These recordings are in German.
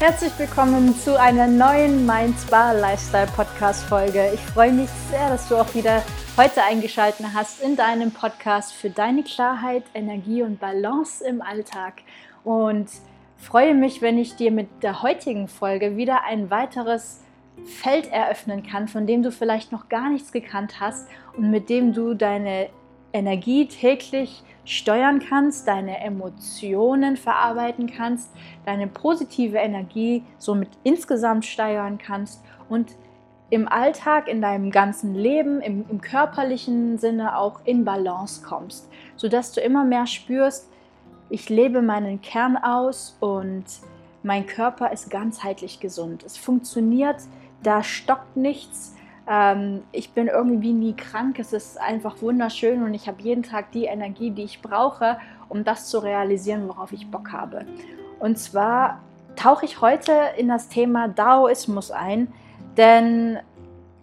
Herzlich willkommen zu einer neuen Mind Spa Lifestyle Podcast Folge. Ich freue mich sehr, dass du auch wieder heute eingeschaltet hast in deinem Podcast für deine Klarheit, Energie und Balance im Alltag. Und freue mich, wenn ich dir mit der heutigen Folge wieder ein weiteres Feld eröffnen kann, von dem du vielleicht noch gar nichts gekannt hast und mit dem du deine Energie täglich steuern kannst, deine Emotionen verarbeiten kannst, deine positive Energie somit insgesamt steuern kannst und im Alltag, in deinem ganzen Leben, im, im körperlichen Sinne auch in Balance kommst, sodass du immer mehr spürst, ich lebe meinen Kern aus und mein Körper ist ganzheitlich gesund. Es funktioniert, da stockt nichts, ähm, ich bin irgendwie nie krank. Es ist einfach wunderschön und ich habe jeden Tag die Energie, die ich brauche, um das zu realisieren, worauf ich Bock habe. Und zwar tauche ich heute in das Thema Daoismus ein, denn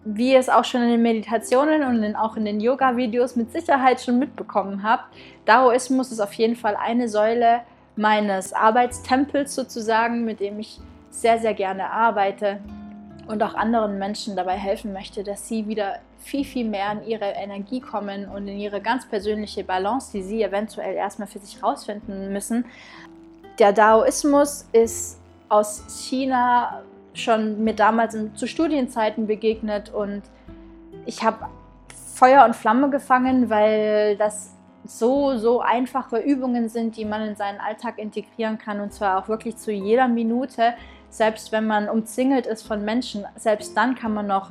wie ihr es auch schon in den Meditationen und in, auch in den Yoga-Videos mit Sicherheit schon mitbekommen habt, Daoismus ist auf jeden Fall eine Säule meines Arbeitstempels sozusagen, mit dem ich sehr, sehr gerne arbeite und auch anderen Menschen dabei helfen möchte, dass sie wieder viel, viel mehr in ihre Energie kommen und in ihre ganz persönliche Balance, die sie eventuell erstmal für sich rausfinden müssen. Der Daoismus ist aus China schon mir damals zu Studienzeiten begegnet und ich habe Feuer und Flamme gefangen, weil das so, so einfache Übungen sind, die man in seinen Alltag integrieren kann und zwar auch wirklich zu jeder Minute selbst wenn man umzingelt ist von Menschen, selbst dann kann man noch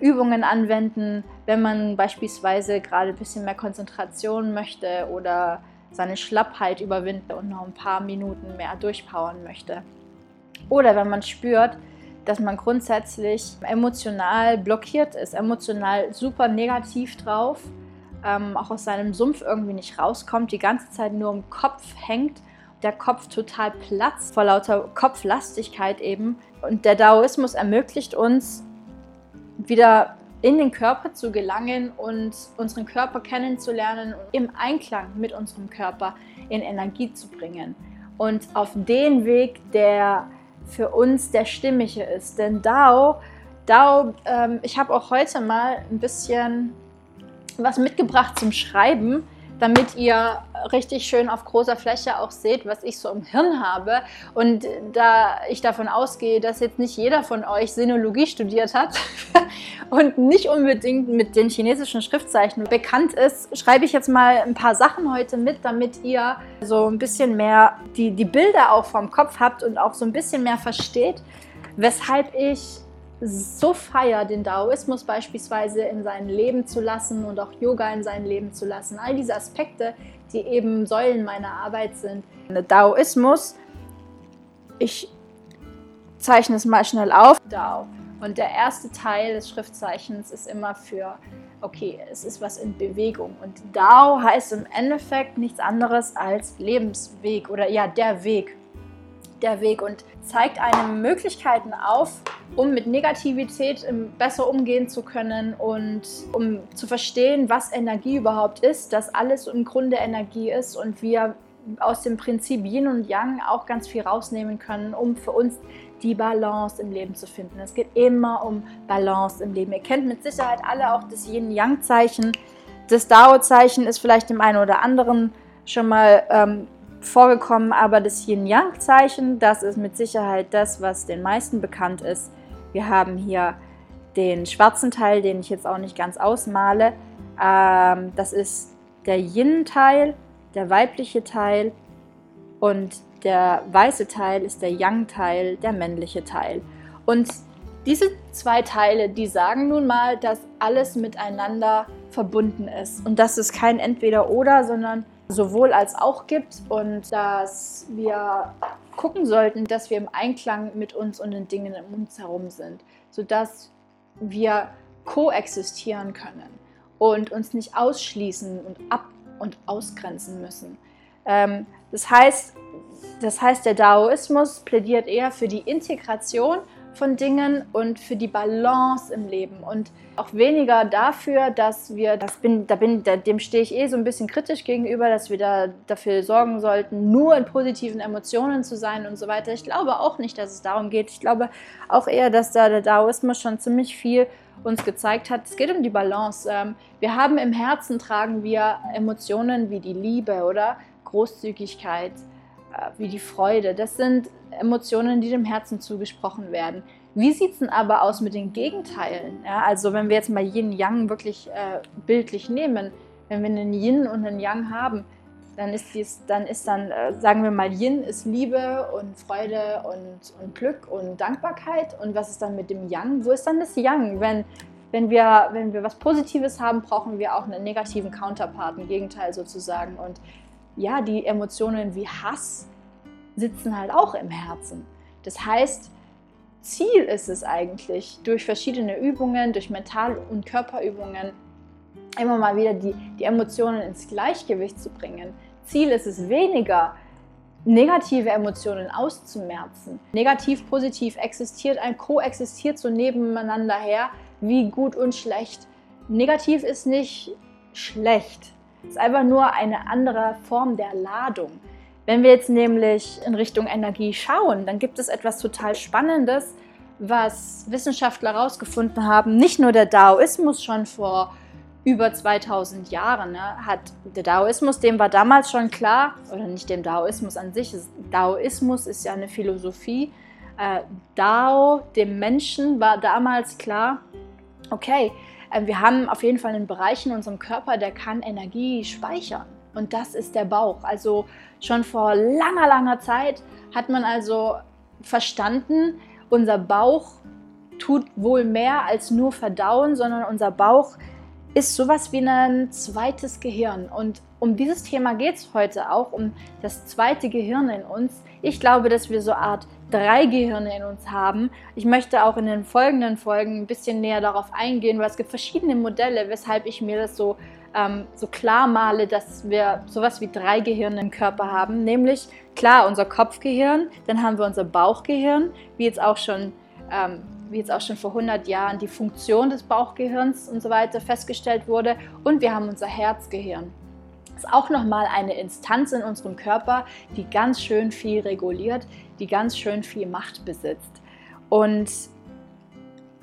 Übungen anwenden, wenn man beispielsweise gerade ein bisschen mehr Konzentration möchte oder seine Schlappheit überwinden und noch ein paar Minuten mehr durchpowern möchte. Oder wenn man spürt, dass man grundsätzlich emotional blockiert ist, emotional super negativ drauf, ähm, auch aus seinem Sumpf irgendwie nicht rauskommt, die ganze Zeit nur im Kopf hängt der Kopf total platzt vor lauter Kopflastigkeit eben. Und der Daoismus ermöglicht uns, wieder in den Körper zu gelangen und unseren Körper kennenzulernen und im Einklang mit unserem Körper in Energie zu bringen. Und auf den Weg, der für uns der stimmige ist. Denn Dao, Dao ähm, ich habe auch heute mal ein bisschen was mitgebracht zum Schreiben damit ihr richtig schön auf großer Fläche auch seht, was ich so im Hirn habe. Und da ich davon ausgehe, dass jetzt nicht jeder von euch Sinologie studiert hat und nicht unbedingt mit den chinesischen Schriftzeichen bekannt ist, schreibe ich jetzt mal ein paar Sachen heute mit, damit ihr so ein bisschen mehr die, die Bilder auch vom Kopf habt und auch so ein bisschen mehr versteht, weshalb ich so feiert, den Daoismus beispielsweise in sein Leben zu lassen und auch Yoga in sein Leben zu lassen. All diese Aspekte, die eben Säulen meiner Arbeit sind. Der Daoismus, ich zeichne es mal schnell auf. Dao. Und der erste Teil des Schriftzeichens ist immer für, okay, es ist was in Bewegung. Und Dao heißt im Endeffekt nichts anderes als Lebensweg oder ja, der Weg der Weg und zeigt einem Möglichkeiten auf, um mit Negativität besser umgehen zu können und um zu verstehen, was Energie überhaupt ist, dass alles im Grunde Energie ist und wir aus dem Prinzip Yin und Yang auch ganz viel rausnehmen können, um für uns die Balance im Leben zu finden. Es geht immer um Balance im Leben. Ihr kennt mit Sicherheit alle auch das Yin-Yang-Zeichen. Das Dao-Zeichen ist vielleicht dem einen oder anderen schon mal ähm, vorgekommen, aber das Yin-Yang-Zeichen, das ist mit Sicherheit das, was den meisten bekannt ist. Wir haben hier den schwarzen Teil, den ich jetzt auch nicht ganz ausmale. Ähm, das ist der Yin-Teil, der weibliche Teil und der weiße Teil ist der Yang-Teil, der männliche Teil. Und diese zwei Teile, die sagen nun mal, dass alles miteinander verbunden ist und dass es kein Entweder-Oder, sondern sowohl als auch gibt und dass wir gucken sollten, dass wir im Einklang mit uns und den Dingen um uns herum sind, sodass wir koexistieren können und uns nicht ausschließen und ab und ausgrenzen müssen. Ähm, das, heißt, das heißt, der Daoismus plädiert eher für die Integration von Dingen und für die Balance im Leben und auch weniger dafür, dass wir, das bin, da bin, dem stehe ich eh so ein bisschen kritisch gegenüber, dass wir da dafür sorgen sollten, nur in positiven Emotionen zu sein und so weiter. Ich glaube auch nicht, dass es darum geht. Ich glaube auch eher, dass da der Daoismus schon ziemlich viel uns gezeigt hat. Es geht um die Balance. Ähm, wir haben im Herzen tragen wir Emotionen wie die Liebe oder Großzügigkeit, wie die Freude. Das sind Emotionen, die dem Herzen zugesprochen werden. Wie sieht es denn aber aus mit den Gegenteilen? Ja, also wenn wir jetzt mal Yin Yang wirklich äh, bildlich nehmen, wenn wir einen Yin und einen Yang haben, dann ist dies, dann ist dann, äh, sagen wir mal, Yin ist Liebe und Freude und, und Glück und Dankbarkeit. Und was ist dann mit dem Yang? Wo ist dann das Yang? Wenn, wenn, wir, wenn wir was Positives haben, brauchen wir auch einen negativen Counterpart, ein Gegenteil sozusagen. Und ja, die Emotionen wie Hass, sitzen halt auch im Herzen. Das heißt, Ziel ist es eigentlich, durch verschiedene Übungen, durch Mental- und Körperübungen, immer mal wieder die, die Emotionen ins Gleichgewicht zu bringen. Ziel ist es weniger, negative Emotionen auszumerzen. Negativ, positiv existiert ein, koexistiert so nebeneinander her, wie gut und schlecht. Negativ ist nicht schlecht, ist einfach nur eine andere Form der Ladung. Wenn wir jetzt nämlich in Richtung Energie schauen, dann gibt es etwas total Spannendes, was Wissenschaftler herausgefunden haben. Nicht nur der Daoismus schon vor über 2000 Jahren ne, hat der Daoismus, dem war damals schon klar, oder nicht dem Daoismus an sich, Daoismus ist ja eine Philosophie. Äh, Dao, dem Menschen, war damals klar, okay, wir haben auf jeden Fall einen Bereich in unserem Körper, der kann Energie speichern. Und das ist der Bauch. Also schon vor langer, langer Zeit hat man also verstanden, unser Bauch tut wohl mehr als nur verdauen, sondern unser Bauch ist sowas wie ein zweites Gehirn. Und um dieses Thema geht es heute auch, um das zweite Gehirn in uns. Ich glaube, dass wir so eine Art drei Gehirne in uns haben. Ich möchte auch in den folgenden Folgen ein bisschen näher darauf eingehen, weil es gibt verschiedene Modelle, weshalb ich mir das so ähm, so klar male, dass wir sowas wie drei Gehirne im Körper haben. Nämlich, klar, unser Kopfgehirn, dann haben wir unser Bauchgehirn, wie jetzt auch schon, ähm, wie jetzt auch schon vor 100 Jahren die Funktion des Bauchgehirns und so weiter festgestellt wurde. Und wir haben unser Herzgehirn. Das ist auch nochmal eine Instanz in unserem Körper, die ganz schön viel reguliert, die ganz schön viel Macht besitzt. Und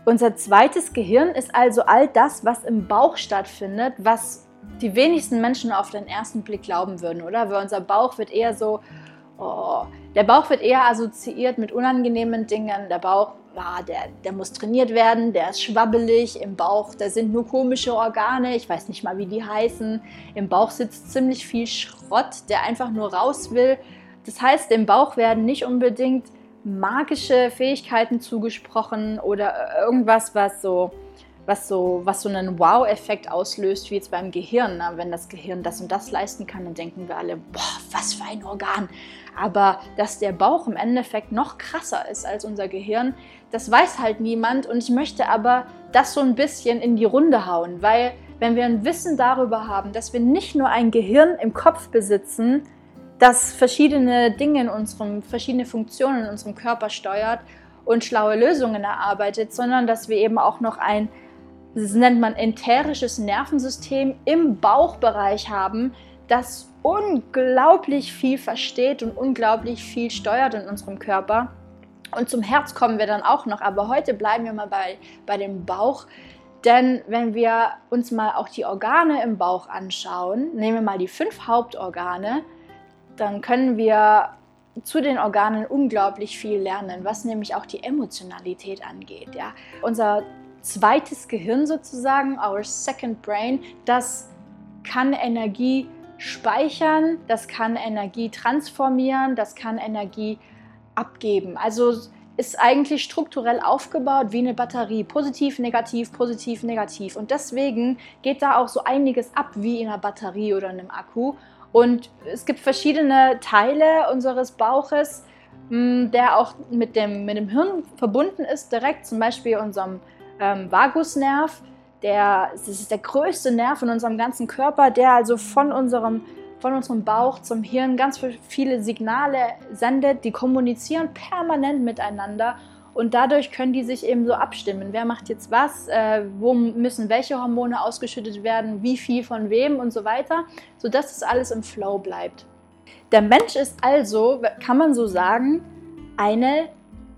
unser zweites Gehirn ist also all das, was im Bauch stattfindet, was die wenigsten Menschen auf den ersten Blick glauben würden, oder? Weil unser Bauch wird eher so, oh, der Bauch wird eher assoziiert mit unangenehmen Dingen. Der Bauch, ah, der, der muss trainiert werden, der ist schwabbelig. Im Bauch, da sind nur komische Organe, ich weiß nicht mal, wie die heißen. Im Bauch sitzt ziemlich viel Schrott, der einfach nur raus will. Das heißt, im Bauch werden nicht unbedingt magische Fähigkeiten zugesprochen oder irgendwas, was so, was so, was so einen Wow-Effekt auslöst, wie jetzt beim Gehirn. Na, wenn das Gehirn das und das leisten kann, dann denken wir alle, boah, was für ein Organ. Aber dass der Bauch im Endeffekt noch krasser ist als unser Gehirn, das weiß halt niemand. Und ich möchte aber das so ein bisschen in die Runde hauen, weil wenn wir ein Wissen darüber haben, dass wir nicht nur ein Gehirn im Kopf besitzen, das verschiedene Dinge in unserem, verschiedene Funktionen in unserem Körper steuert und schlaue Lösungen erarbeitet, sondern dass wir eben auch noch ein, das nennt man enterisches Nervensystem im Bauchbereich haben, das unglaublich viel versteht und unglaublich viel steuert in unserem Körper. Und zum Herz kommen wir dann auch noch, aber heute bleiben wir mal bei, bei dem Bauch. Denn wenn wir uns mal auch die Organe im Bauch anschauen, nehmen wir mal die fünf Hauptorgane, dann können wir zu den Organen unglaublich viel lernen, was nämlich auch die Emotionalität angeht. Ja. Unser zweites Gehirn sozusagen, our second brain, das kann Energie speichern, das kann Energie transformieren, das kann Energie abgeben. Also ist eigentlich strukturell aufgebaut wie eine Batterie. Positiv, negativ, positiv, negativ. Und deswegen geht da auch so einiges ab wie in einer Batterie oder einem Akku. Und es gibt verschiedene Teile unseres Bauches, hm, der auch mit dem, mit dem Hirn verbunden ist, direkt zum Beispiel unserem ähm, Vagusnerv. Der, das ist der größte Nerv in unserem ganzen Körper, der also von unserem, von unserem Bauch zum Hirn ganz viele Signale sendet, die kommunizieren permanent miteinander Und dadurch können die sich eben so abstimmen. Wer macht jetzt was? Äh, wo müssen welche Hormone ausgeschüttet werden? Wie viel von wem und so weiter, sodass es alles im Flow bleibt. Der Mensch ist also, kann man so sagen, eine,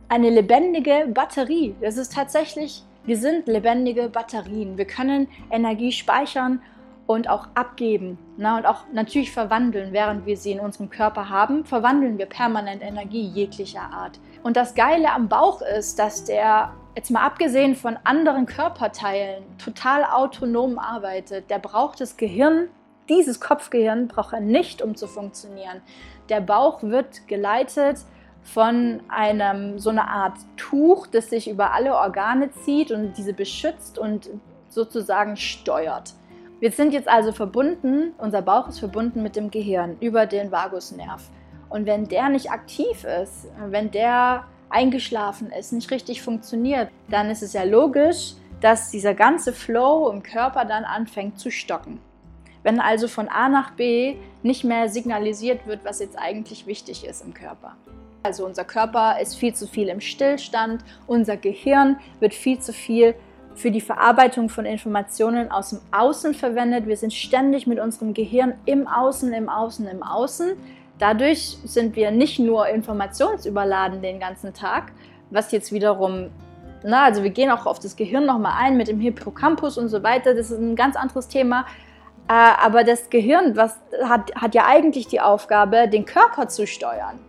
eine lebendige Batterie. Das ist tatsächlich, wir sind lebendige Batterien. Wir können Energie speichern und auch abgeben na, und auch natürlich verwandeln, während wir sie in unserem Körper haben, verwandeln wir permanent Energie jeglicher Art. Und das Geile am Bauch ist, dass der, jetzt mal abgesehen von anderen Körperteilen, total autonom arbeitet. Der braucht das Gehirn, dieses Kopfgehirn braucht er nicht, um zu funktionieren. Der Bauch wird geleitet von einem so einer Art Tuch, das sich über alle Organe zieht und diese beschützt und sozusagen steuert. Wir sind jetzt also verbunden, unser Bauch ist verbunden mit dem Gehirn über den Vagusnerv. Und wenn der nicht aktiv ist, wenn der eingeschlafen ist, nicht richtig funktioniert, dann ist es ja logisch, dass dieser ganze Flow im Körper dann anfängt zu stocken. Wenn also von A nach B nicht mehr signalisiert wird, was jetzt eigentlich wichtig ist im Körper. Also unser Körper ist viel zu viel im Stillstand, unser Gehirn wird viel zu viel für die Verarbeitung von Informationen aus dem Außen verwendet. Wir sind ständig mit unserem Gehirn im Außen, im Außen, im Außen. Dadurch sind wir nicht nur informationsüberladen den ganzen Tag, was jetzt wiederum, na, also wir gehen auch auf das Gehirn nochmal ein mit dem Hippocampus und so weiter. Das ist ein ganz anderes Thema. Äh, aber das Gehirn was, hat, hat ja eigentlich die Aufgabe, den Körper zu steuern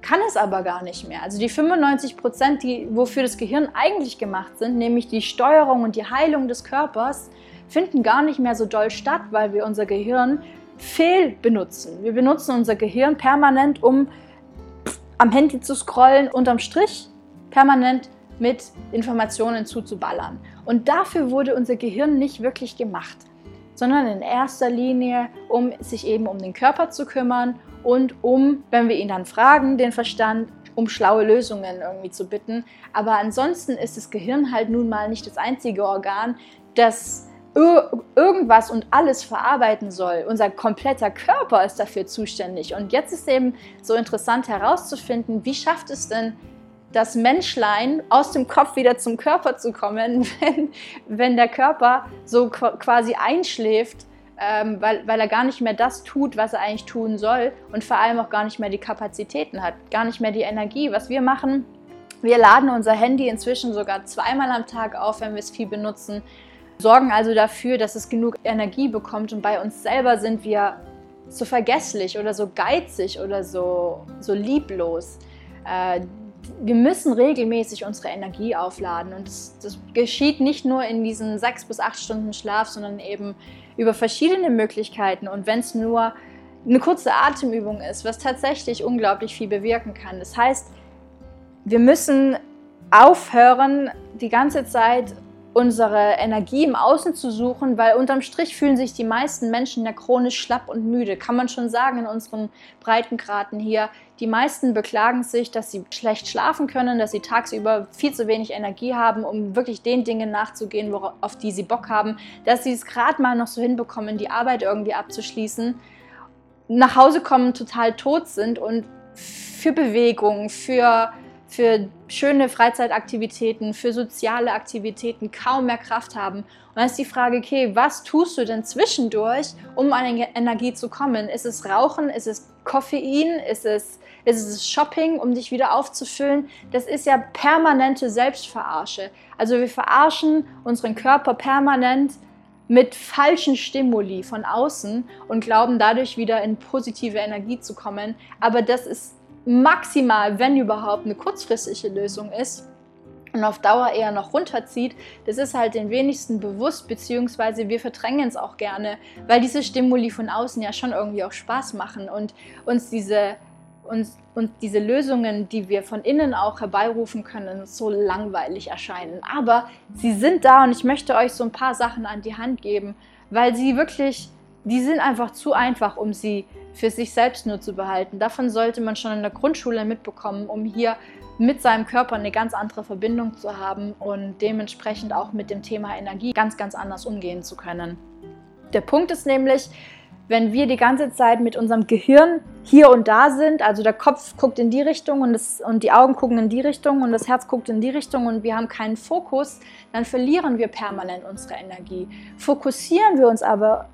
kann es aber gar nicht mehr. Also die 95 Prozent, die, wofür das Gehirn eigentlich gemacht sind, nämlich die Steuerung und die Heilung des Körpers, finden gar nicht mehr so doll statt, weil wir unser Gehirn fehl benutzen. Wir benutzen unser Gehirn permanent, um am Handy zu scrollen, unterm Strich permanent mit Informationen zuzuballern. Und dafür wurde unser Gehirn nicht wirklich gemacht, sondern in erster Linie, um sich eben um den Körper zu kümmern und um, wenn wir ihn dann fragen, den Verstand um schlaue Lösungen irgendwie zu bitten. Aber ansonsten ist das Gehirn halt nun mal nicht das einzige Organ, das irgendwas und alles verarbeiten soll. Unser kompletter Körper ist dafür zuständig. Und jetzt ist eben so interessant herauszufinden, wie schafft es denn das Menschlein aus dem Kopf wieder zum Körper zu kommen, wenn, wenn der Körper so quasi einschläft ähm, weil, weil er gar nicht mehr das tut, was er eigentlich tun soll und vor allem auch gar nicht mehr die Kapazitäten hat, gar nicht mehr die Energie. Was wir machen, wir laden unser Handy inzwischen sogar zweimal am Tag auf, wenn wir es viel benutzen, sorgen also dafür, dass es genug Energie bekommt und bei uns selber sind wir so vergesslich oder so geizig oder so, so lieblos. Äh, wir müssen regelmäßig unsere Energie aufladen und das, das geschieht nicht nur in diesen sechs bis acht Stunden Schlaf, sondern eben über verschiedene Möglichkeiten und wenn es nur eine kurze Atemübung ist, was tatsächlich unglaublich viel bewirken kann. Das heißt, wir müssen aufhören, die ganze Zeit unsere Energie im Außen zu suchen, weil unterm Strich fühlen sich die meisten Menschen ja chronisch schlapp und müde. Kann man schon sagen in unseren Breitengraden hier. Die meisten beklagen sich, dass sie schlecht schlafen können, dass sie tagsüber viel zu wenig Energie haben, um wirklich den Dingen nachzugehen, auf die sie Bock haben, dass sie es gerade mal noch so hinbekommen, die Arbeit irgendwie abzuschließen, nach Hause kommen, total tot sind und für Bewegung, für für schöne Freizeitaktivitäten, für soziale Aktivitäten kaum mehr Kraft haben. Und dann ist die Frage, okay, was tust du denn zwischendurch, um an Energie zu kommen? Ist es Rauchen? Ist es Koffein? Ist es, ist es Shopping, um dich wieder aufzufüllen? Das ist ja permanente Selbstverarsche. Also wir verarschen unseren Körper permanent mit falschen Stimuli von außen und glauben dadurch wieder in positive Energie zu kommen. Aber das ist maximal, wenn überhaupt, eine kurzfristige Lösung ist und auf Dauer eher noch runterzieht, das ist halt den wenigsten bewusst, beziehungsweise wir verdrängen es auch gerne, weil diese Stimuli von außen ja schon irgendwie auch Spaß machen und uns diese, uns, uns diese Lösungen, die wir von innen auch herbeirufen können, so langweilig erscheinen. Aber sie sind da und ich möchte euch so ein paar Sachen an die Hand geben, weil sie wirklich, die sind einfach zu einfach, um sie für sich selbst nur zu behalten. Davon sollte man schon in der Grundschule mitbekommen, um hier mit seinem Körper eine ganz andere Verbindung zu haben und dementsprechend auch mit dem Thema Energie ganz, ganz anders umgehen zu können. Der Punkt ist nämlich, wenn wir die ganze Zeit mit unserem Gehirn hier und da sind, also der Kopf guckt in die Richtung und, das, und die Augen gucken in die Richtung und das Herz guckt in die Richtung und wir haben keinen Fokus, dann verlieren wir permanent unsere Energie. Fokussieren wir uns aber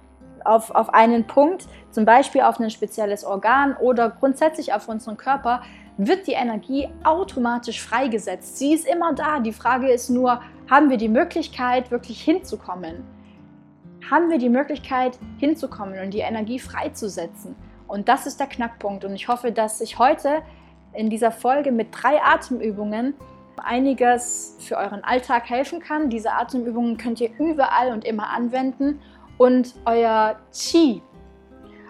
auf, auf einen Punkt, zum Beispiel auf ein spezielles Organ oder grundsätzlich auf unseren Körper, wird die Energie automatisch freigesetzt. Sie ist immer da. Die Frage ist nur, haben wir die Möglichkeit, wirklich hinzukommen? Haben wir die Möglichkeit, hinzukommen und die Energie freizusetzen? Und das ist der Knackpunkt. Und ich hoffe, dass ich heute in dieser Folge mit drei Atemübungen einiges für euren Alltag helfen kann. Diese Atemübungen könnt ihr überall und immer anwenden und euer Qi,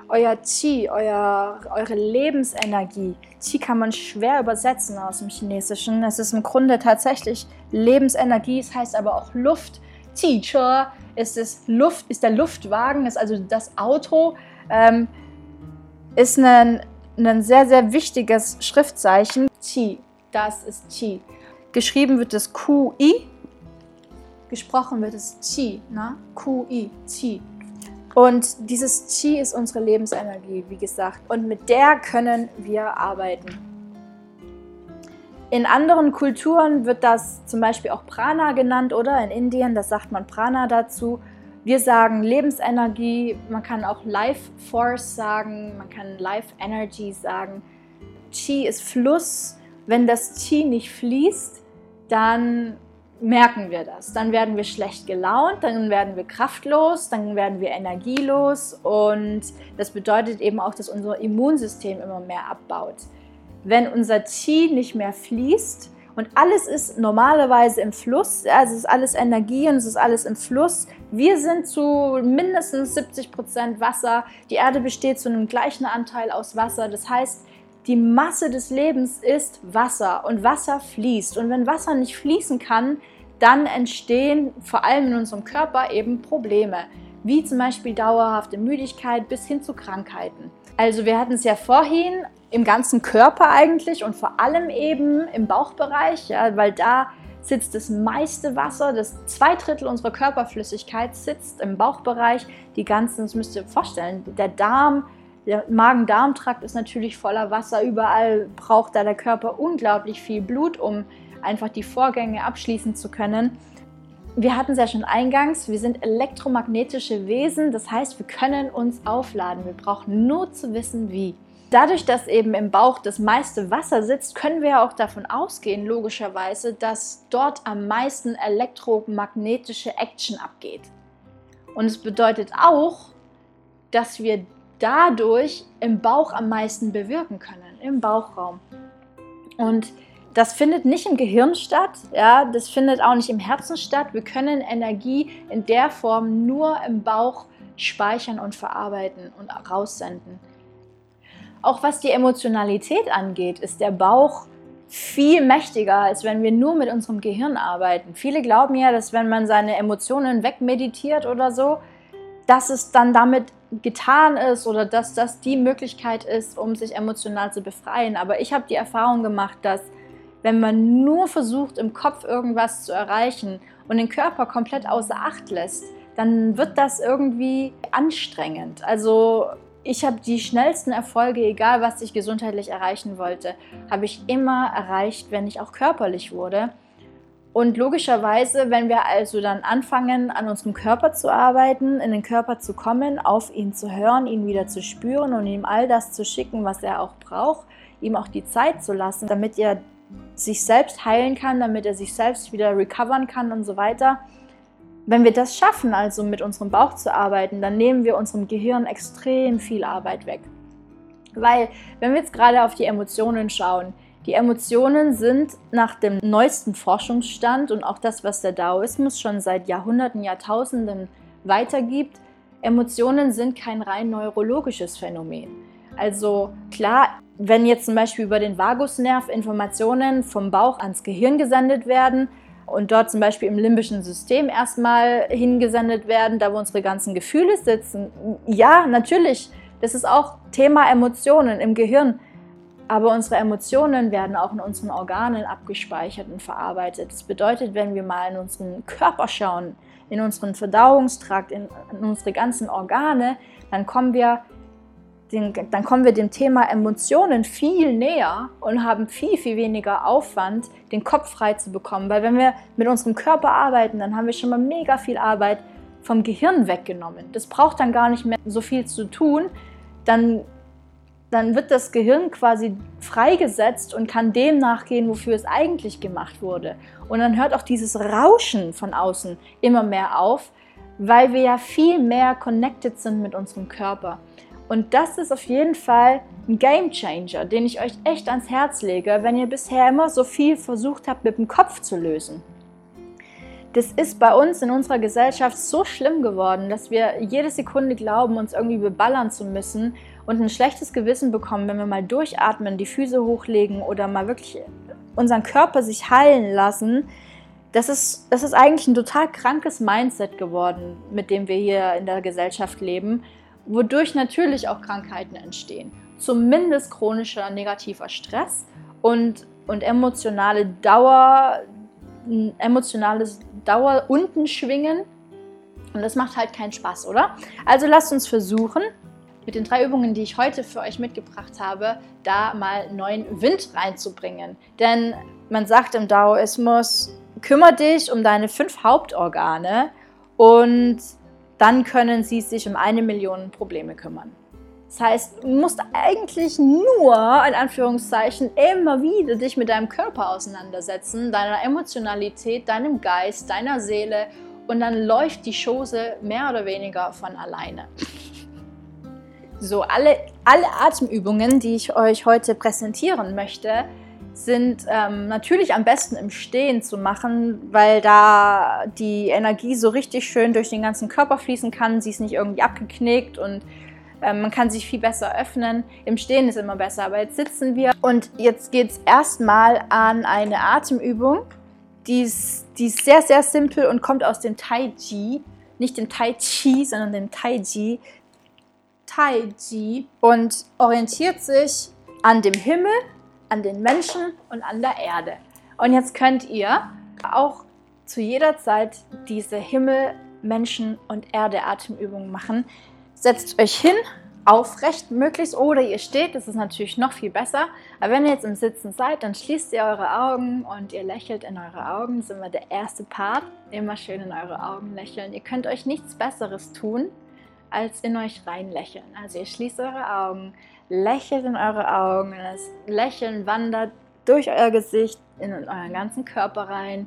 euer Qi, euer, eure Lebensenergie. Qi kann man schwer übersetzen aus dem Chinesischen. Es ist im Grunde tatsächlich Lebensenergie, es heißt aber auch Luft. Qi Che ist, es Luft, ist der Luftwagen, ist also das Auto. Ähm, ist ein, ein sehr, sehr wichtiges Schriftzeichen. Qi, das ist Qi. Geschrieben wird es Q-I, gesprochen wird es Qi, ne? Q-I, Qi. Und dieses Qi ist unsere Lebensenergie, wie gesagt. Und mit der können wir arbeiten. In anderen Kulturen wird das zum Beispiel auch Prana genannt, oder? In Indien, das sagt man Prana dazu. Wir sagen Lebensenergie, man kann auch Life Force sagen, man kann Life Energy sagen. Qi ist Fluss. Wenn das Qi nicht fließt, dann merken wir das. Dann werden wir schlecht gelaunt, dann werden wir kraftlos, dann werden wir energielos und das bedeutet eben auch, dass unser Immunsystem immer mehr abbaut. Wenn unser Qi nicht mehr fließt und alles ist normalerweise im Fluss, also es ist alles Energie und es ist alles im Fluss. Wir sind zu mindestens 70 Prozent Wasser. Die Erde besteht zu einem gleichen Anteil aus Wasser. Das heißt, die Masse des Lebens ist Wasser und Wasser fließt. Und wenn Wasser nicht fließen kann, dann entstehen vor allem in unserem Körper eben Probleme, wie zum Beispiel dauerhafte Müdigkeit bis hin zu Krankheiten. Also wir hatten es ja vorhin im ganzen Körper eigentlich und vor allem eben im Bauchbereich, ja, weil da sitzt das meiste Wasser, das zwei Drittel unserer Körperflüssigkeit sitzt im Bauchbereich. Die ganzen, das müsst ihr vorstellen, der Darm, der Magen-Darm-Trakt ist natürlich voller Wasser. Überall braucht da der Körper unglaublich viel Blut, um einfach die Vorgänge abschließen zu können. Wir hatten es ja schon eingangs, wir sind elektromagnetische Wesen, das heißt, wir können uns aufladen. Wir brauchen nur zu wissen, wie. Dadurch, dass eben im Bauch das meiste Wasser sitzt, können wir auch davon ausgehen, logischerweise, dass dort am meisten elektromagnetische Action abgeht. Und es bedeutet auch, dass wir dadurch im Bauch am meisten bewirken können, im Bauchraum. Und das findet nicht im Gehirn statt, ja, das findet auch nicht im Herzen statt. Wir können Energie in der Form nur im Bauch speichern und verarbeiten und raussenden. Auch was die Emotionalität angeht, ist der Bauch viel mächtiger, als wenn wir nur mit unserem Gehirn arbeiten. Viele glauben ja, dass wenn man seine Emotionen wegmeditiert oder so, dass es dann damit getan ist oder dass das die Möglichkeit ist, um sich emotional zu befreien. Aber ich habe die Erfahrung gemacht, dass wenn man nur versucht, im Kopf irgendwas zu erreichen und den Körper komplett außer Acht lässt, dann wird das irgendwie anstrengend. Also ich habe die schnellsten Erfolge, egal was ich gesundheitlich erreichen wollte, habe ich immer erreicht, wenn ich auch körperlich wurde. Und logischerweise, wenn wir also dann anfangen, an unserem Körper zu arbeiten, in den Körper zu kommen, auf ihn zu hören, ihn wieder zu spüren und ihm all das zu schicken, was er auch braucht, ihm auch die Zeit zu lassen, damit er sich selbst heilen kann, damit er sich selbst wieder recovern kann und so weiter. Wenn wir das schaffen, also mit unserem Bauch zu arbeiten, dann nehmen wir unserem Gehirn extrem viel Arbeit weg. Weil, wenn wir jetzt gerade auf die Emotionen schauen, die Emotionen sind nach dem neuesten Forschungsstand und auch das, was der Daoismus schon seit Jahrhunderten, Jahrtausenden weitergibt, Emotionen sind kein rein neurologisches Phänomen. Also klar, wenn jetzt zum Beispiel über den Vagusnerv Informationen vom Bauch ans Gehirn gesendet werden und dort zum Beispiel im limbischen System erstmal hingesendet werden, da wo unsere ganzen Gefühle sitzen, ja, natürlich, das ist auch Thema Emotionen im Gehirn. Aber unsere Emotionen werden auch in unseren Organen abgespeichert und verarbeitet. Das bedeutet, wenn wir mal in unseren Körper schauen, in unseren Verdauungstrakt, in, in unsere ganzen Organe, dann kommen wir den, dann kommen wir dem Thema Emotionen viel näher und haben viel, viel weniger Aufwand, den Kopf frei zu bekommen. Weil wenn wir mit unserem Körper arbeiten, dann haben wir schon mal mega viel Arbeit vom Gehirn weggenommen. Das braucht dann gar nicht mehr so viel zu tun. Dann, dann wird das Gehirn quasi freigesetzt und kann dem nachgehen, wofür es eigentlich gemacht wurde. Und dann hört auch dieses Rauschen von außen immer mehr auf, weil wir ja viel mehr connected sind mit unserem Körper. Und das ist auf jeden Fall ein Game Changer, den ich euch echt ans Herz lege, wenn ihr bisher immer so viel versucht habt, mit dem Kopf zu lösen. Das ist bei uns in unserer Gesellschaft so schlimm geworden, dass wir jede Sekunde glauben, uns irgendwie beballern zu müssen und ein schlechtes Gewissen bekommen, wenn wir mal durchatmen, die Füße hochlegen oder mal wirklich unseren Körper sich heilen lassen. Das ist, das ist eigentlich ein total krankes Mindset geworden, mit dem wir hier in der Gesellschaft leben wodurch natürlich auch Krankheiten entstehen. Zumindest chronischer negativer Stress und, und emotionale Dauer, emotionales Dauer unten schwingen. Und das macht halt keinen Spaß, oder? Also lasst uns versuchen, mit den drei Übungen, die ich heute für euch mitgebracht habe, da mal neuen Wind reinzubringen. Denn man sagt im Daoismus, kümmere dich um deine fünf Hauptorgane und dann können sie sich um eine Million Probleme kümmern. Das heißt, du musst eigentlich nur, in Anführungszeichen, immer wieder dich mit deinem Körper auseinandersetzen, deiner Emotionalität, deinem Geist, deiner Seele und dann läuft die Chose mehr oder weniger von alleine. So, alle, alle Atemübungen, die ich euch heute präsentieren möchte, sind ähm, natürlich am besten im Stehen zu machen, weil da die Energie so richtig schön durch den ganzen Körper fließen kann. Sie ist nicht irgendwie abgeknickt und ähm, man kann sich viel besser öffnen. Im Stehen ist immer besser, aber jetzt sitzen wir und jetzt geht es erstmal an eine Atemübung. Die ist, die ist sehr, sehr simpel und kommt aus dem Tai Chi. Nicht dem Tai Chi, sondern dem Tai Chi. Tai Chi und orientiert sich an dem Himmel an den Menschen und an der Erde. Und jetzt könnt ihr auch zu jeder Zeit diese Himmel, Menschen und Erde Atemübungen machen. Setzt euch hin, aufrecht möglichst oder ihr steht, das ist natürlich noch viel besser. Aber wenn ihr jetzt im Sitzen seid, dann schließt ihr eure Augen und ihr lächelt in eure Augen. Das ist immer der erste Part. Immer schön in eure Augen lächeln. Ihr könnt euch nichts Besseres tun, als in euch rein lächeln. Also ihr schließt eure Augen, lächelt in eure Augen. Das Lächeln wandert durch euer Gesicht in euren ganzen Körper rein,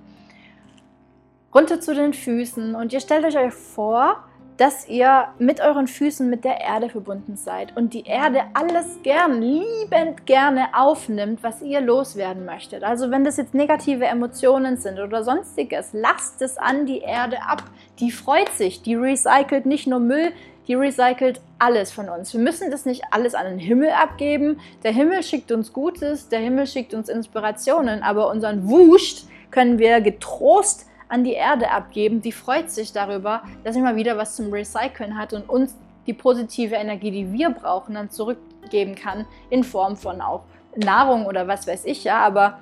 runter zu den Füßen und ihr stellt euch vor, dass ihr mit euren Füßen mit der Erde verbunden seid und die Erde alles gern, liebend gerne aufnimmt, was ihr loswerden möchtet. Also wenn das jetzt negative Emotionen sind oder sonstiges, lasst es an die Erde ab. Die freut sich, die recycelt nicht nur Müll, die recycelt alles von uns. Wir müssen das nicht alles an den Himmel abgeben. Der Himmel schickt uns Gutes, der Himmel schickt uns Inspirationen, aber unseren Wust können wir getrost an die Erde abgeben. Die freut sich darüber, dass sie mal wieder was zum Recyceln hat und uns die positive Energie, die wir brauchen, dann zurückgeben kann in Form von auch Nahrung oder was weiß ich ja. Aber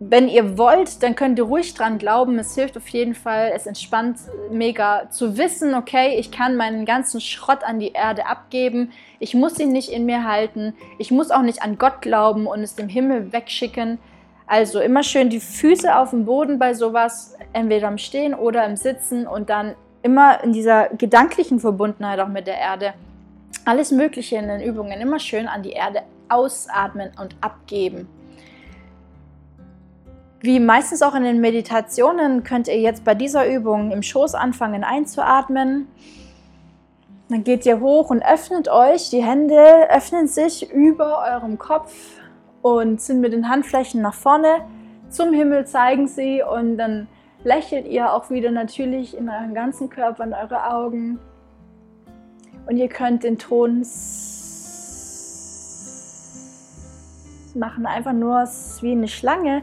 wenn ihr wollt, dann könnt ihr ruhig dran glauben. Es hilft auf jeden Fall. Es entspannt mega zu wissen, okay, ich kann meinen ganzen Schrott an die Erde abgeben. Ich muss ihn nicht in mir halten. Ich muss auch nicht an Gott glauben und es dem Himmel wegschicken. Also immer schön die Füße auf dem Boden bei sowas, entweder im Stehen oder im Sitzen und dann immer in dieser gedanklichen Verbundenheit auch mit der Erde. Alles Mögliche in den Übungen immer schön an die Erde ausatmen und abgeben. Wie meistens auch in den Meditationen könnt ihr jetzt bei dieser Übung im Schoß anfangen einzuatmen. Dann geht ihr hoch und öffnet euch. Die Hände öffnen sich über eurem Kopf und sind mit den Handflächen nach vorne. Zum Himmel zeigen sie und dann lächelt ihr auch wieder natürlich in euren ganzen Körper und eure Augen. Und ihr könnt den Ton machen, einfach nur wie eine Schlange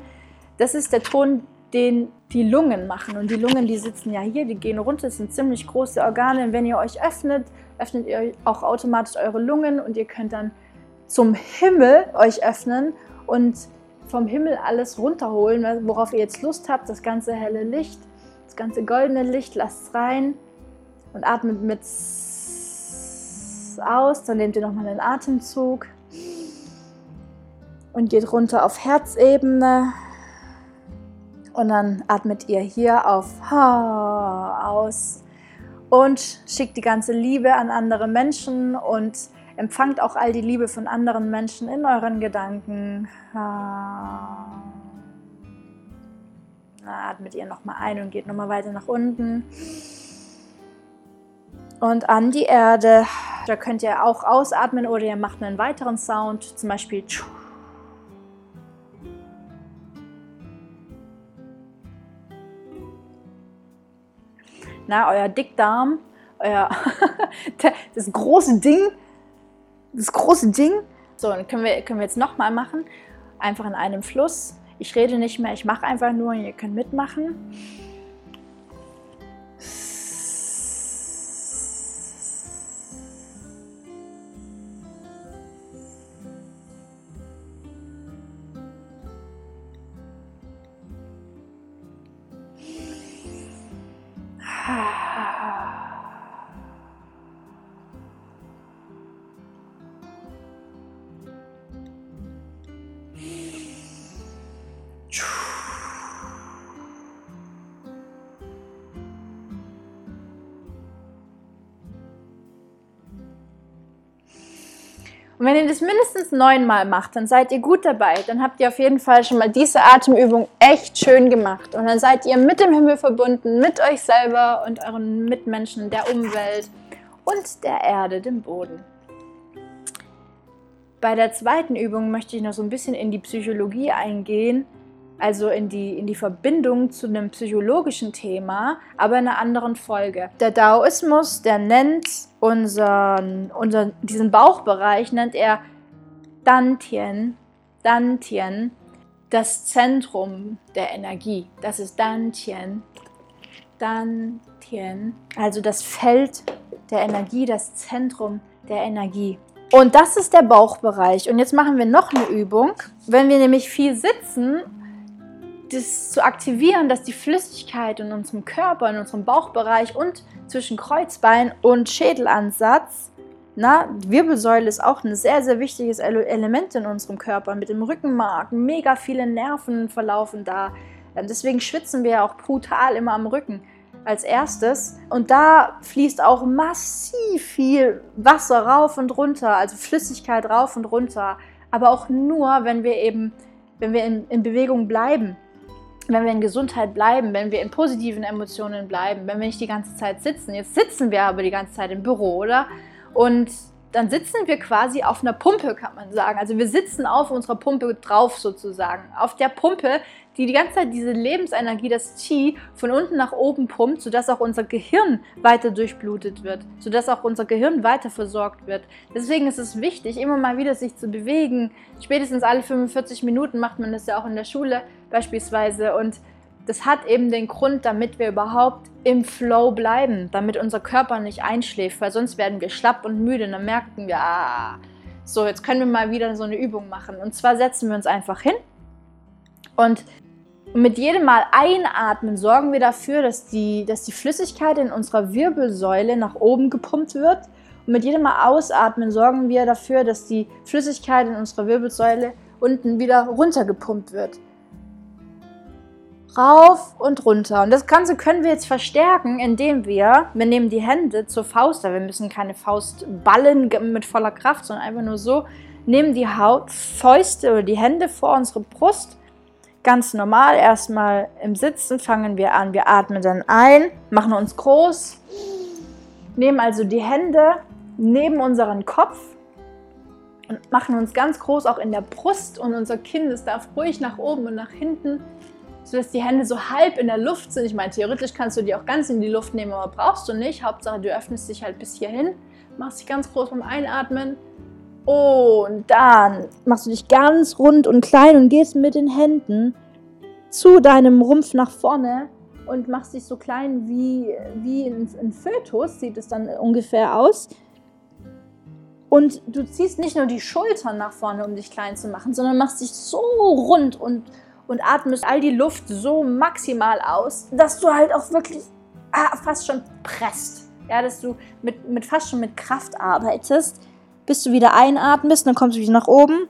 das ist der Ton, den die Lungen machen. Und die Lungen, die sitzen ja hier, die gehen runter, das sind ziemlich große Organe. Und wenn ihr euch öffnet, öffnet ihr auch automatisch eure Lungen und ihr könnt dann zum Himmel euch öffnen und vom Himmel alles runterholen, worauf ihr jetzt Lust habt, das ganze helle Licht, Das ganze goldene Licht lasst rein und atmet mit aus. Dann nehmt ihr nochmal einen Atemzug und geht runter auf Herzebene. Und dann atmet ihr hier auf Ha aus und schickt die ganze Liebe an andere Menschen und empfangt auch all die Liebe von anderen Menschen in euren Gedanken. Ha. Atmet ihr nochmal ein und geht nochmal weiter nach unten. Und an die Erde. Da könnt ihr auch ausatmen oder ihr macht einen weiteren Sound, zum Beispiel. Na, euer Dickdarm, euer das große Ding, das große Ding. So, dann können wir, können wir jetzt nochmal machen. Einfach in einem Fluss. Ich rede nicht mehr, ich mache einfach nur und ihr könnt mitmachen. Und wenn ihr das mindestens neunmal macht, dann seid ihr gut dabei. Dann habt ihr auf jeden Fall schon mal diese Atemübung echt schön gemacht. Und dann seid ihr mit dem Himmel verbunden, mit euch selber und euren Mitmenschen, der Umwelt und der Erde, dem Boden. Bei der zweiten Übung möchte ich noch so ein bisschen in die Psychologie eingehen, also in die, in die Verbindung zu einem psychologischen Thema, aber in einer anderen Folge. Der Daoismus, der nennt unseren, unseren, diesen Bauchbereich, nennt er Dantien, Dantien, das Zentrum der Energie. Das ist Dantien, Dantien, also das Feld der Energie, das Zentrum der Energie. Und das ist der Bauchbereich. Und jetzt machen wir noch eine Übung. Wenn wir nämlich viel sitzen das zu aktivieren, dass die Flüssigkeit in unserem Körper, in unserem Bauchbereich und zwischen Kreuzbein und Schädelansatz, na, Wirbelsäule ist auch ein sehr, sehr wichtiges Element in unserem Körper. Mit dem Rückenmark, mega viele Nerven verlaufen da. Ähm, deswegen schwitzen wir auch brutal immer am Rücken als erstes. Und da fließt auch massiv viel Wasser rauf und runter, also Flüssigkeit rauf und runter. Aber auch nur, wenn wir eben, wenn wir in, in Bewegung bleiben wenn wir in Gesundheit bleiben, wenn wir in positiven Emotionen bleiben, wenn wir nicht die ganze Zeit sitzen. Jetzt sitzen wir aber die ganze Zeit im Büro, oder? Und dann sitzen wir quasi auf einer Pumpe, kann man sagen. Also wir sitzen auf unserer Pumpe drauf sozusagen. Auf der Pumpe, die die ganze Zeit diese Lebensenergie, das Qi, von unten nach oben pumpt, sodass auch unser Gehirn weiter durchblutet wird, sodass auch unser Gehirn weiter versorgt wird. Deswegen ist es wichtig, immer mal wieder sich zu bewegen. Spätestens alle 45 Minuten macht man das ja auch in der Schule beispielsweise. Und das hat eben den Grund, damit wir überhaupt im Flow bleiben, damit unser Körper nicht einschläft, weil sonst werden wir schlapp und müde und dann merken wir, ah, so, jetzt können wir mal wieder so eine Übung machen. Und zwar setzen wir uns einfach hin und mit jedem Mal einatmen sorgen wir dafür, dass die, dass die Flüssigkeit in unserer Wirbelsäule nach oben gepumpt wird. Und mit jedem Mal ausatmen sorgen wir dafür, dass die Flüssigkeit in unserer Wirbelsäule unten wieder runtergepumpt wird rauf und runter. Und das Ganze können wir jetzt verstärken, indem wir, wir nehmen die Hände zur Faust, wir müssen keine Faust ballen mit voller Kraft, sondern einfach nur so, nehmen die Haut, Fäuste oder die Hände vor unsere Brust. Ganz normal, erstmal im Sitzen fangen wir an. Wir atmen dann ein, machen uns groß, nehmen also die Hände neben unseren Kopf und machen uns ganz groß auch in der Brust und unser Kinn, das darf ruhig nach oben und nach hinten sodass die Hände so halb in der Luft sind. Ich meine, theoretisch kannst du die auch ganz in die Luft nehmen, aber brauchst du nicht. Hauptsache, du öffnest dich halt bis hierhin, machst dich ganz groß beim Einatmen. Und dann machst du dich ganz rund und klein und gehst mit den Händen zu deinem Rumpf nach vorne und machst dich so klein wie, wie ein, ein Fötus, sieht es dann ungefähr aus. Und du ziehst nicht nur die Schultern nach vorne, um dich klein zu machen, sondern machst dich so rund und und atmest all die Luft so maximal aus, dass du halt auch wirklich ah, fast schon presst. Ja, dass du mit, mit fast schon mit Kraft arbeitest, bis du wieder einatmest, dann kommst du wieder nach oben,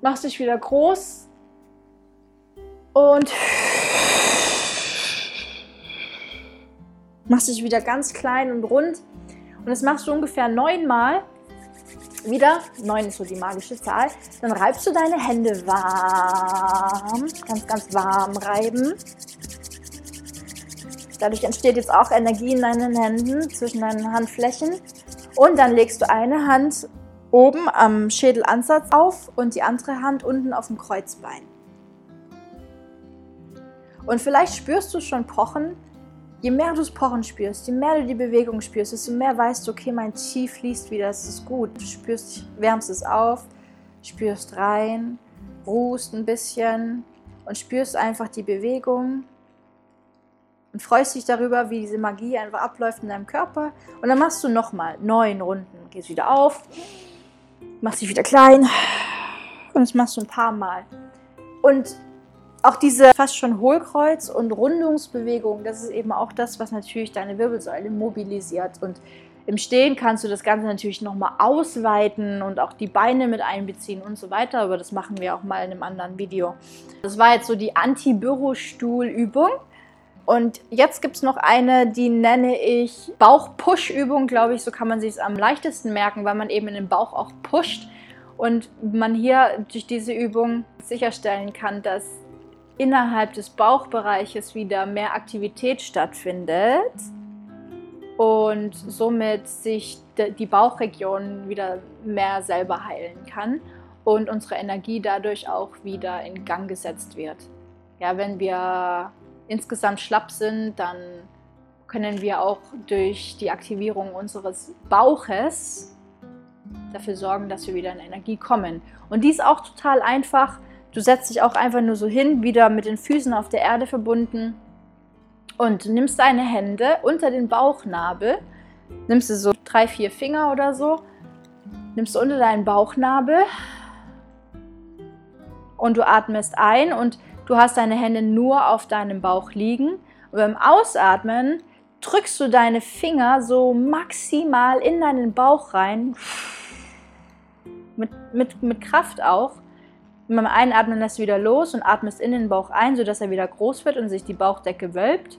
machst dich wieder groß und machst dich wieder ganz klein und rund. Und das machst du ungefähr neunmal. Wieder, neun ist so die magische Zahl. Dann reibst du deine Hände warm, ganz, ganz warm reiben. Dadurch entsteht jetzt auch Energie in deinen Händen, zwischen deinen Handflächen. Und dann legst du eine Hand oben am Schädelansatz auf und die andere Hand unten auf dem Kreuzbein. Und vielleicht spürst du schon Pochen. Je mehr du das Pochen spürst, je mehr du die Bewegung spürst, desto mehr weißt du, okay, mein Chi fließt wieder, das ist gut. Du spürst, wärmst es auf, spürst rein, ruhst ein bisschen und spürst einfach die Bewegung und freust dich darüber, wie diese Magie einfach abläuft in deinem Körper. Und dann machst du nochmal neun Runden. Gehst wieder auf, machst dich wieder klein und das machst du ein paar Mal. Und auch diese fast schon Hohlkreuz- und Rundungsbewegung, das ist eben auch das, was natürlich deine Wirbelsäule mobilisiert. Und im Stehen kannst du das Ganze natürlich nochmal ausweiten und auch die Beine mit einbeziehen und so weiter, aber das machen wir auch mal in einem anderen Video. Das war jetzt so die Anti-Bürostuhl-Übung. Und jetzt gibt es noch eine, die nenne ich Bauch-Push-Übung, glaube ich. So kann man sich es am leichtesten merken, weil man eben in den Bauch auch pusht und man hier durch diese Übung sicherstellen kann, dass innerhalb des Bauchbereiches wieder mehr Aktivität stattfindet und somit sich die Bauchregion wieder mehr selber heilen kann und unsere Energie dadurch auch wieder in Gang gesetzt wird. Ja, wenn wir insgesamt schlapp sind, dann können wir auch durch die Aktivierung unseres Bauches dafür sorgen, dass wir wieder in Energie kommen. Und dies auch total einfach. Du setzt dich auch einfach nur so hin, wieder mit den Füßen auf der Erde verbunden und nimmst deine Hände unter den Bauchnabel, nimmst du so drei, vier Finger oder so, nimmst du unter deinen Bauchnabel und du atmest ein und Du hast deine Hände nur auf deinem Bauch liegen und beim Ausatmen drückst du deine Finger so maximal in deinen Bauch rein, mit, mit, mit Kraft auch. Und beim Einatmen lässt du wieder los und atmest in den Bauch ein, sodass er wieder groß wird und sich die Bauchdecke wölbt.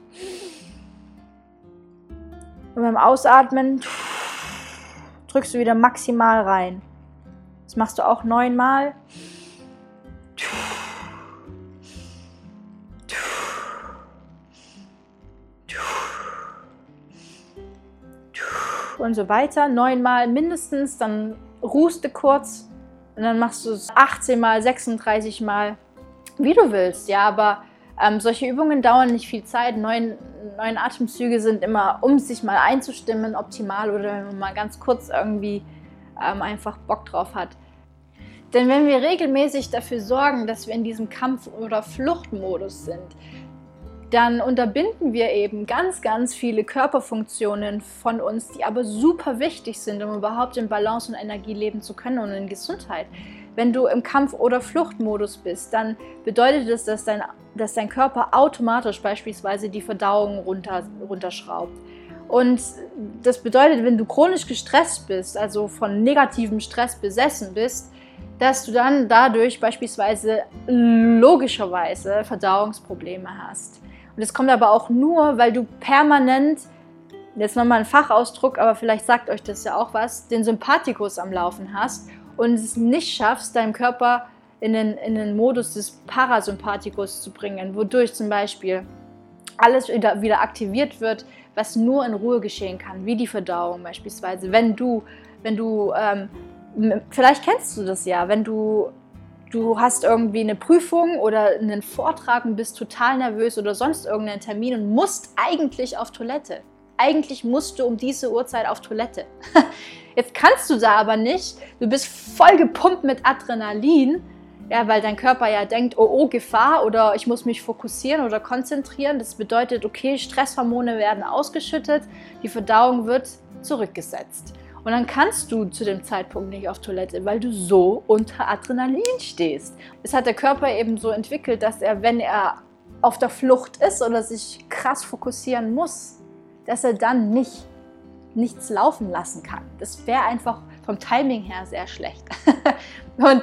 Und beim Ausatmen drückst du wieder maximal rein. Das machst du auch neunmal. Und so weiter. Neunmal mindestens, dann ruhst du kurz und dann machst du es 18 mal, 36 mal, wie du willst. Ja, aber ähm, solche Übungen dauern nicht viel Zeit. Neun, neun Atemzüge sind immer, um sich mal einzustimmen, optimal oder wenn man mal ganz kurz irgendwie ähm, einfach Bock drauf hat. Denn wenn wir regelmäßig dafür sorgen, dass wir in diesem Kampf- oder Fluchtmodus sind, dann unterbinden wir eben ganz, ganz viele Körperfunktionen von uns, die aber super wichtig sind, um überhaupt in Balance und Energie leben zu können und in Gesundheit. Wenn du im Kampf- oder Fluchtmodus bist, dann bedeutet es, dass dein, dass dein Körper automatisch beispielsweise die Verdauung runter, runterschraubt. Und das bedeutet, wenn du chronisch gestresst bist, also von negativem Stress besessen bist, dass du dann dadurch beispielsweise logischerweise Verdauungsprobleme hast. Und das kommt aber auch nur, weil du permanent, jetzt nochmal ein Fachausdruck, aber vielleicht sagt euch das ja auch was, den Sympathikus am Laufen hast und es nicht schaffst, deinem Körper in den, in den Modus des Parasympathikus zu bringen, wodurch zum Beispiel alles wieder, wieder aktiviert wird, was nur in Ruhe geschehen kann, wie die Verdauung beispielsweise. Wenn du, wenn du, ähm, vielleicht kennst du das ja, wenn du du hast irgendwie eine Prüfung oder einen Vortrag und bist total nervös oder sonst irgendeinen Termin und musst eigentlich auf Toilette. Eigentlich musst du um diese Uhrzeit auf Toilette. Jetzt kannst du da aber nicht. Du bist voll gepumpt mit Adrenalin, ja, weil dein Körper ja denkt, oh, oh, Gefahr oder ich muss mich fokussieren oder konzentrieren. Das bedeutet, okay, Stresshormone werden ausgeschüttet, die Verdauung wird zurückgesetzt. Und dann kannst du zu dem Zeitpunkt nicht auf Toilette, weil du so unter Adrenalin stehst. Es hat der Körper eben so entwickelt, dass er, wenn er auf der Flucht ist oder sich krass fokussieren muss, dass er dann nicht nichts laufen lassen kann. Das wäre einfach vom Timing her sehr schlecht. und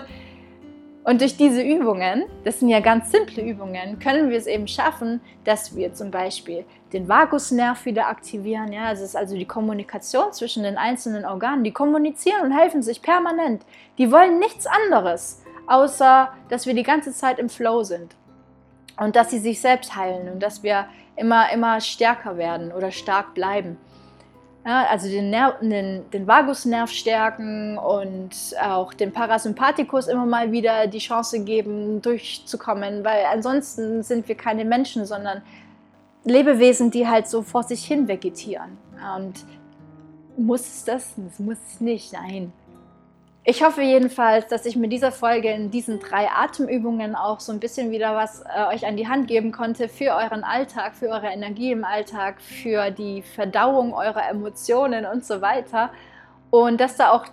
und durch diese Übungen, das sind ja ganz simple Übungen, können wir es eben schaffen, dass wir zum Beispiel den Vagusnerv wieder aktivieren. Ja, das ist also die Kommunikation zwischen den einzelnen Organen. Die kommunizieren und helfen sich permanent. Die wollen nichts anderes, außer dass wir die ganze Zeit im Flow sind und dass sie sich selbst heilen und dass wir immer, immer stärker werden oder stark bleiben. Ja, also den, Ner den, den Vagusnerv stärken und auch dem Parasympathikus immer mal wieder die Chance geben, durchzukommen, weil ansonsten sind wir keine Menschen, sondern Lebewesen, die halt so vor sich hin vegetieren. Und muss es das? Das muss es nicht, nein. Ich hoffe jedenfalls, dass ich mit dieser Folge in diesen drei Atemübungen auch so ein bisschen wieder was äh, euch an die Hand geben konnte für euren Alltag, für eure Energie im Alltag, für die Verdauung eurer Emotionen und so weiter. Und dass da auch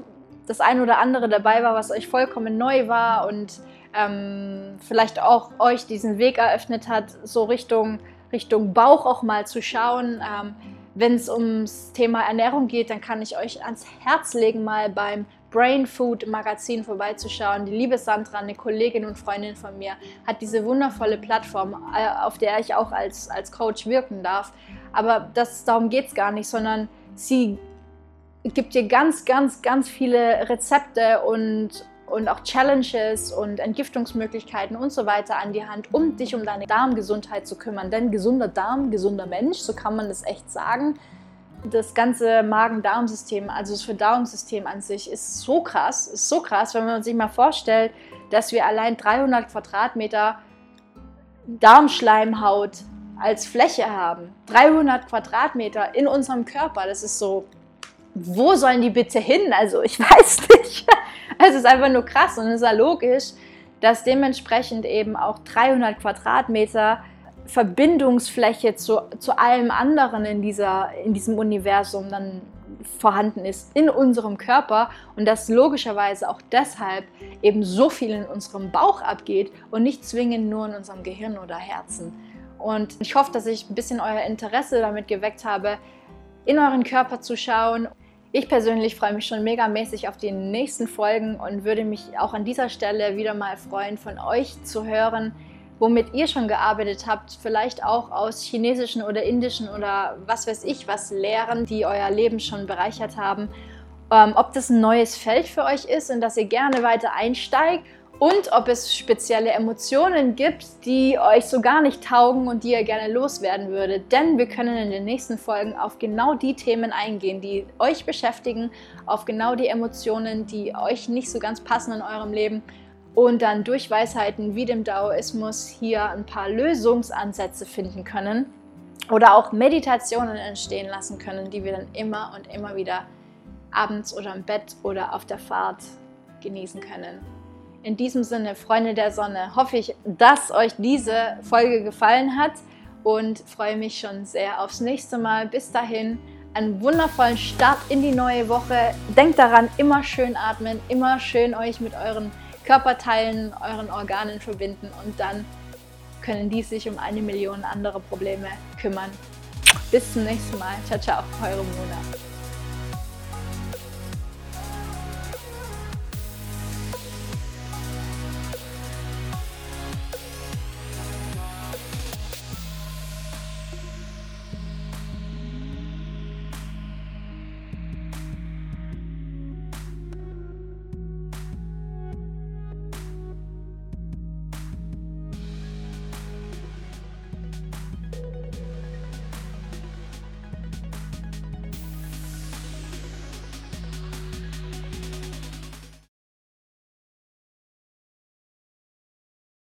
das ein oder andere dabei war, was euch vollkommen neu war und ähm, vielleicht auch euch diesen Weg eröffnet hat, so Richtung, Richtung Bauch auch mal zu schauen. Ähm, wenn es ums Thema Ernährung geht, dann kann ich euch ans Herz legen, mal beim Brain Food Magazin vorbeizuschauen. Die liebe Sandra, eine Kollegin und Freundin von mir, hat diese wundervolle Plattform, äh, auf der ich auch als, als Coach wirken darf. Aber das, darum geht es gar nicht, sondern sie gibt dir ganz, ganz, ganz viele Rezepte und, und auch Challenges und Entgiftungsmöglichkeiten und so weiter an die Hand, um dich um deine Darmgesundheit zu kümmern. Denn gesunder Darm, gesunder Mensch, so kann man das echt sagen das ganze Magen-Darm-System, also das Verdauungssystem an sich, ist so krass, ist so krass, wenn man sich mal vorstellt, dass wir allein 300 Quadratmeter Darmschleimhaut als Fläche haben. 300 Quadratmeter in unserem Körper, das ist so, wo sollen die bitte hin? Also ich weiß nicht. Es ist einfach nur krass und es ist ja logisch, dass dementsprechend eben auch 300 Quadratmeter Verbindungsfläche zu, zu allem anderen in, dieser, in diesem Universum dann vorhanden ist in unserem Körper und dass logischerweise auch deshalb eben so viel in unserem Bauch abgeht und nicht zwingend nur in unserem Gehirn oder Herzen. Und ich hoffe, dass ich ein bisschen euer Interesse damit geweckt habe, in euren Körper zu schauen. Ich persönlich freue mich schon megamäßig auf die nächsten Folgen und würde mich auch an dieser Stelle wieder mal freuen, von euch zu hören, womit ihr schon gearbeitet habt, vielleicht auch aus chinesischen oder indischen oder was weiß ich was Lehren, die euer Leben schon bereichert haben. Ähm, ob das ein neues Feld für euch ist und dass ihr gerne weiter einsteigt und ob es spezielle Emotionen gibt, die euch so gar nicht taugen und die ihr gerne loswerden würdet. Denn wir können in den nächsten Folgen auf genau die Themen eingehen, die euch beschäftigen, auf genau die Emotionen, die euch nicht so ganz passen in eurem Leben und dann durch Weisheiten wie dem Daoismus hier ein paar Lösungsansätze finden können oder auch Meditationen entstehen lassen können, die wir dann immer und immer wieder abends oder im Bett oder auf der Fahrt genießen können. In diesem Sinne, Freunde der Sonne, hoffe ich, dass euch diese Folge gefallen hat und freue mich schon sehr aufs nächste Mal. Bis dahin, einen wundervollen Start in die neue Woche. Denkt daran, immer schön atmen, immer schön euch mit euren Körperteilen, euren Organen verbinden und dann können die sich um eine Million andere Probleme kümmern. Bis zum nächsten Mal. Ciao, ciao, eure Mona.